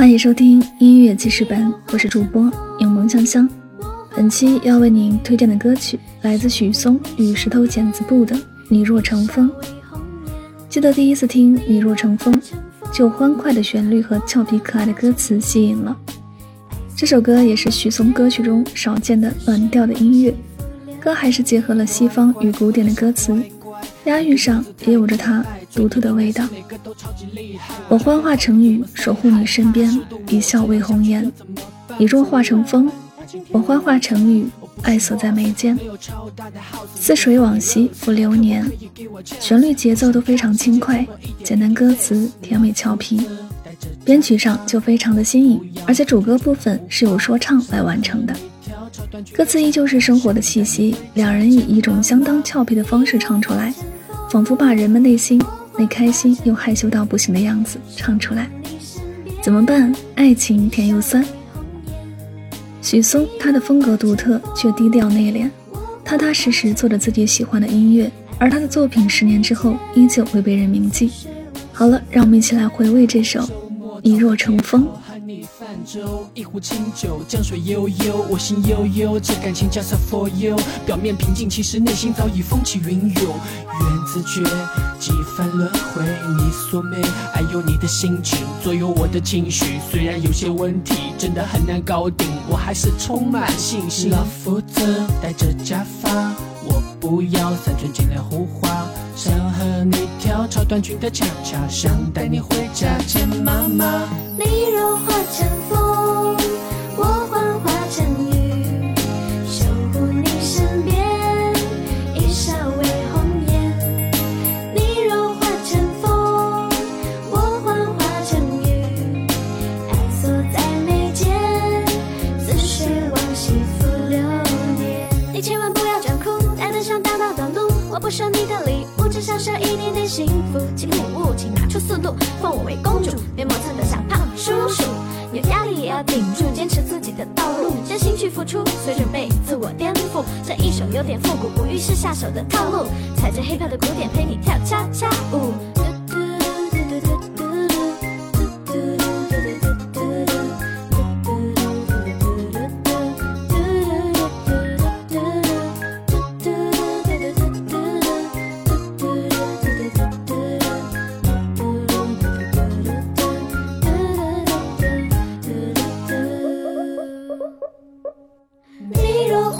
欢迎收听音乐记事本，我是主播永梦香香。本期要为您推荐的歌曲来自许嵩与石头剪子布的《你若成风》。记得第一次听《你若成风》，就欢快的旋律和俏皮可爱的歌词吸引了。这首歌也是许嵩歌曲中少见的暖调的音乐，歌还是结合了西方与古典的歌词。押韵上也有着它独特的味道。我幻化成雨，守护你身边，一笑为红颜。你若化成风，我幻化成雨，爱锁在眉间。似水往昔浮流年，旋律节奏都非常轻快，简单歌词甜美俏皮，编曲上就非常的新颖，而且主歌部分是由说唱来完成的。歌词依旧是生活的气息，两人以一种相当俏皮的方式唱出来，仿佛把人们内心那开心又害羞到不行的样子唱出来。怎么办？爱情甜又酸。许嵩他的风格独特，却低调内敛，踏踏实实做着自己喜欢的音乐，而他的作品十年之后依旧会被人铭记。好了，让我们一起来回味这首《你若成风》。泛舟，一壶清酒，江水悠悠，我心悠悠，这感情 just for you。表面平静，其实内心早已风起云涌。缘字诀，几番轮回，你所美，还有你的心情左右我的情绪。虽然有些问题真的很难搞定，我还是充满信心。老夫子戴着假发，我不要三寸金莲胡花，想和你跳超短裙的恰恰，想带你回家见妈妈。大道短路，我不收你的礼物，只想收一点点幸福。请领悟，请拿出速度，封我为公主，别磨蹭的像胖叔叔。有压力也要顶住，坚持自己的道路，真心去付出，随准备自我颠覆。这一首有点复古，不遇是下手的套路，踩着 hiphop 的鼓点陪你跳恰恰舞。你若。